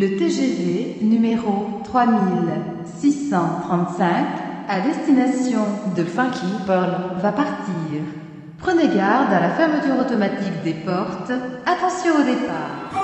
Le TGV numéro 3635 à destination de Funky Pearl va partir. Prenez garde à la fermeture automatique des portes. Attention au départ.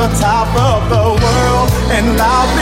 The top of the world and loudly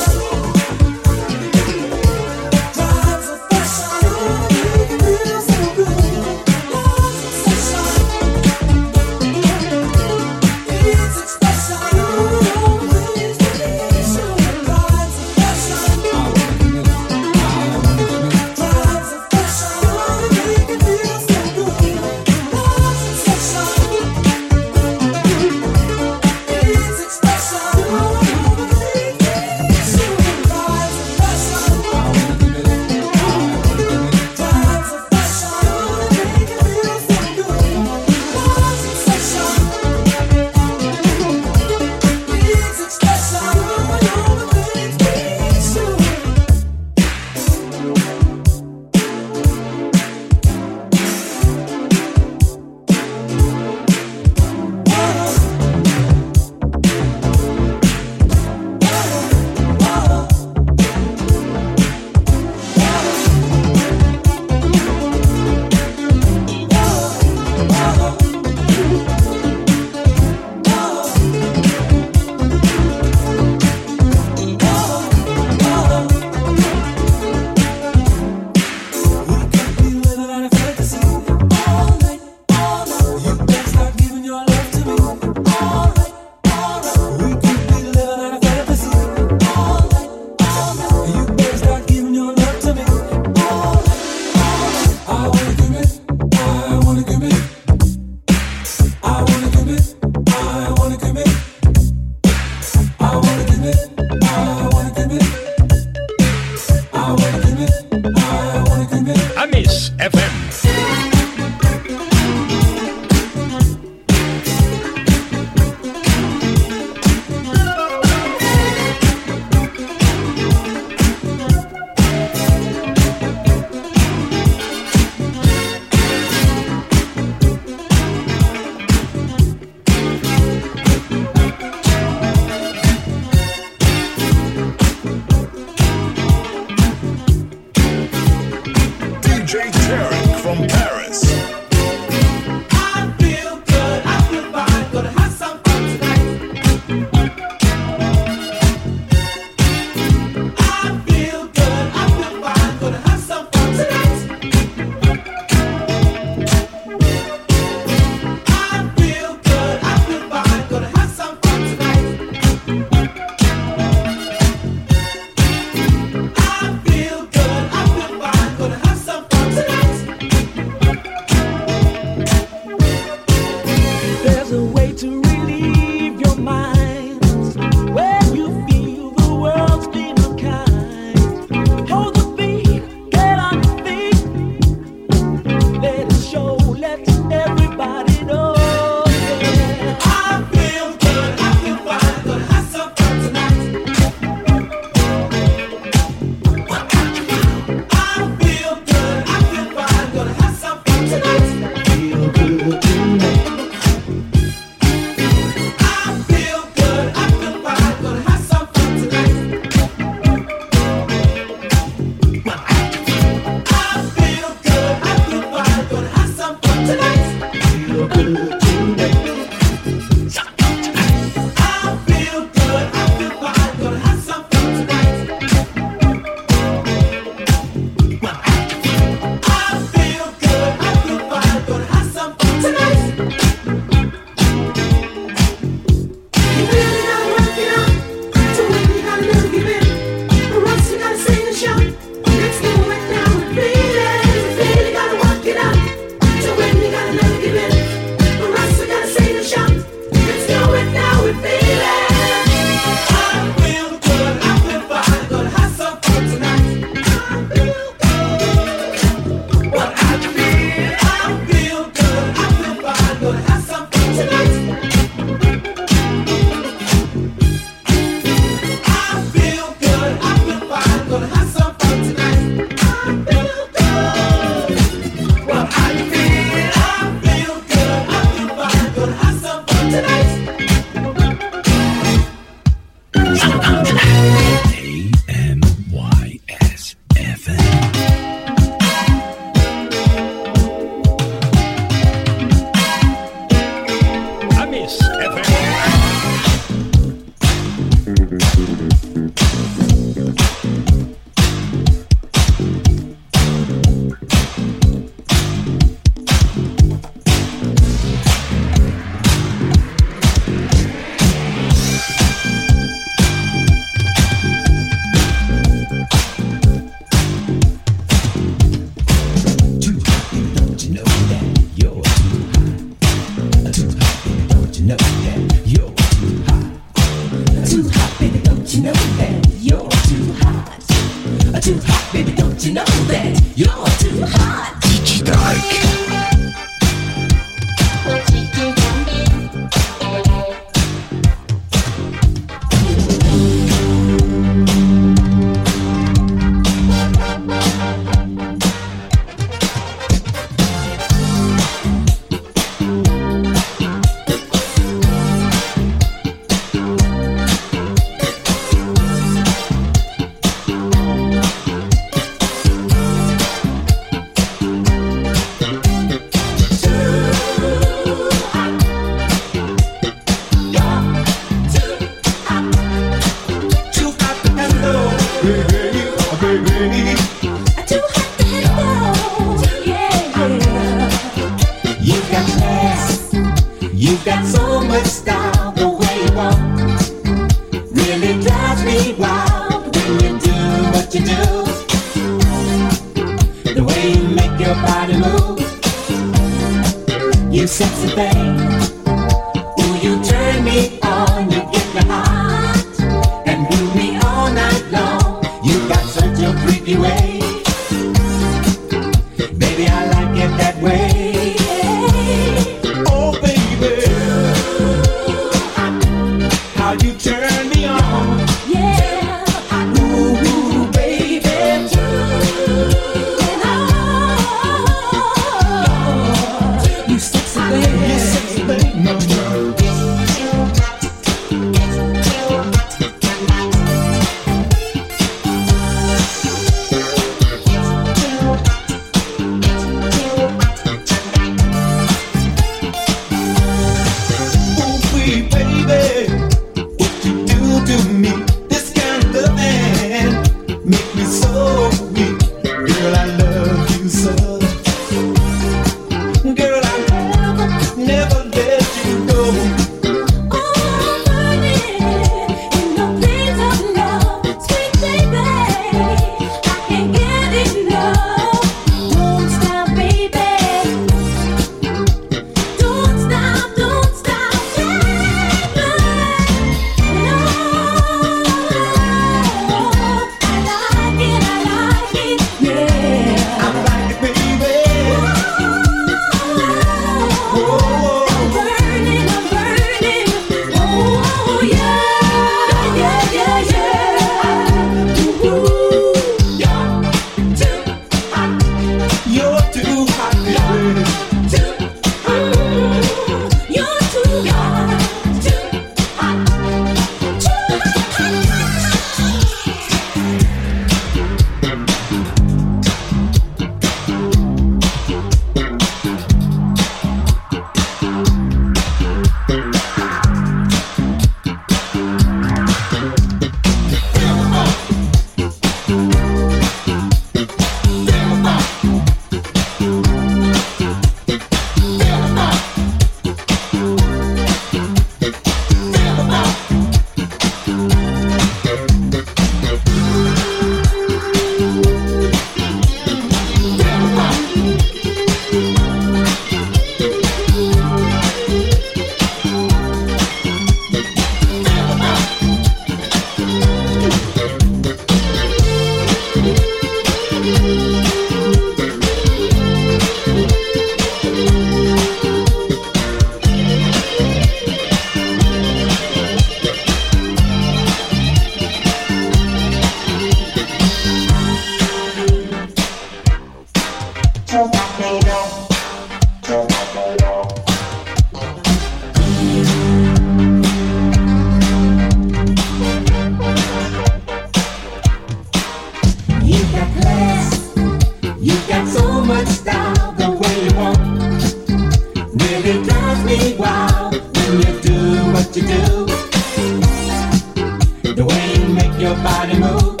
your body move.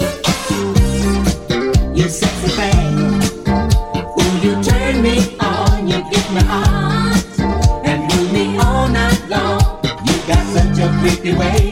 You sexy thing. Ooh, you turn me on, you get me hot. And move me all night long. You got such a creepy way.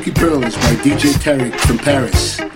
Funky Pearls by DJ Tarek from Paris.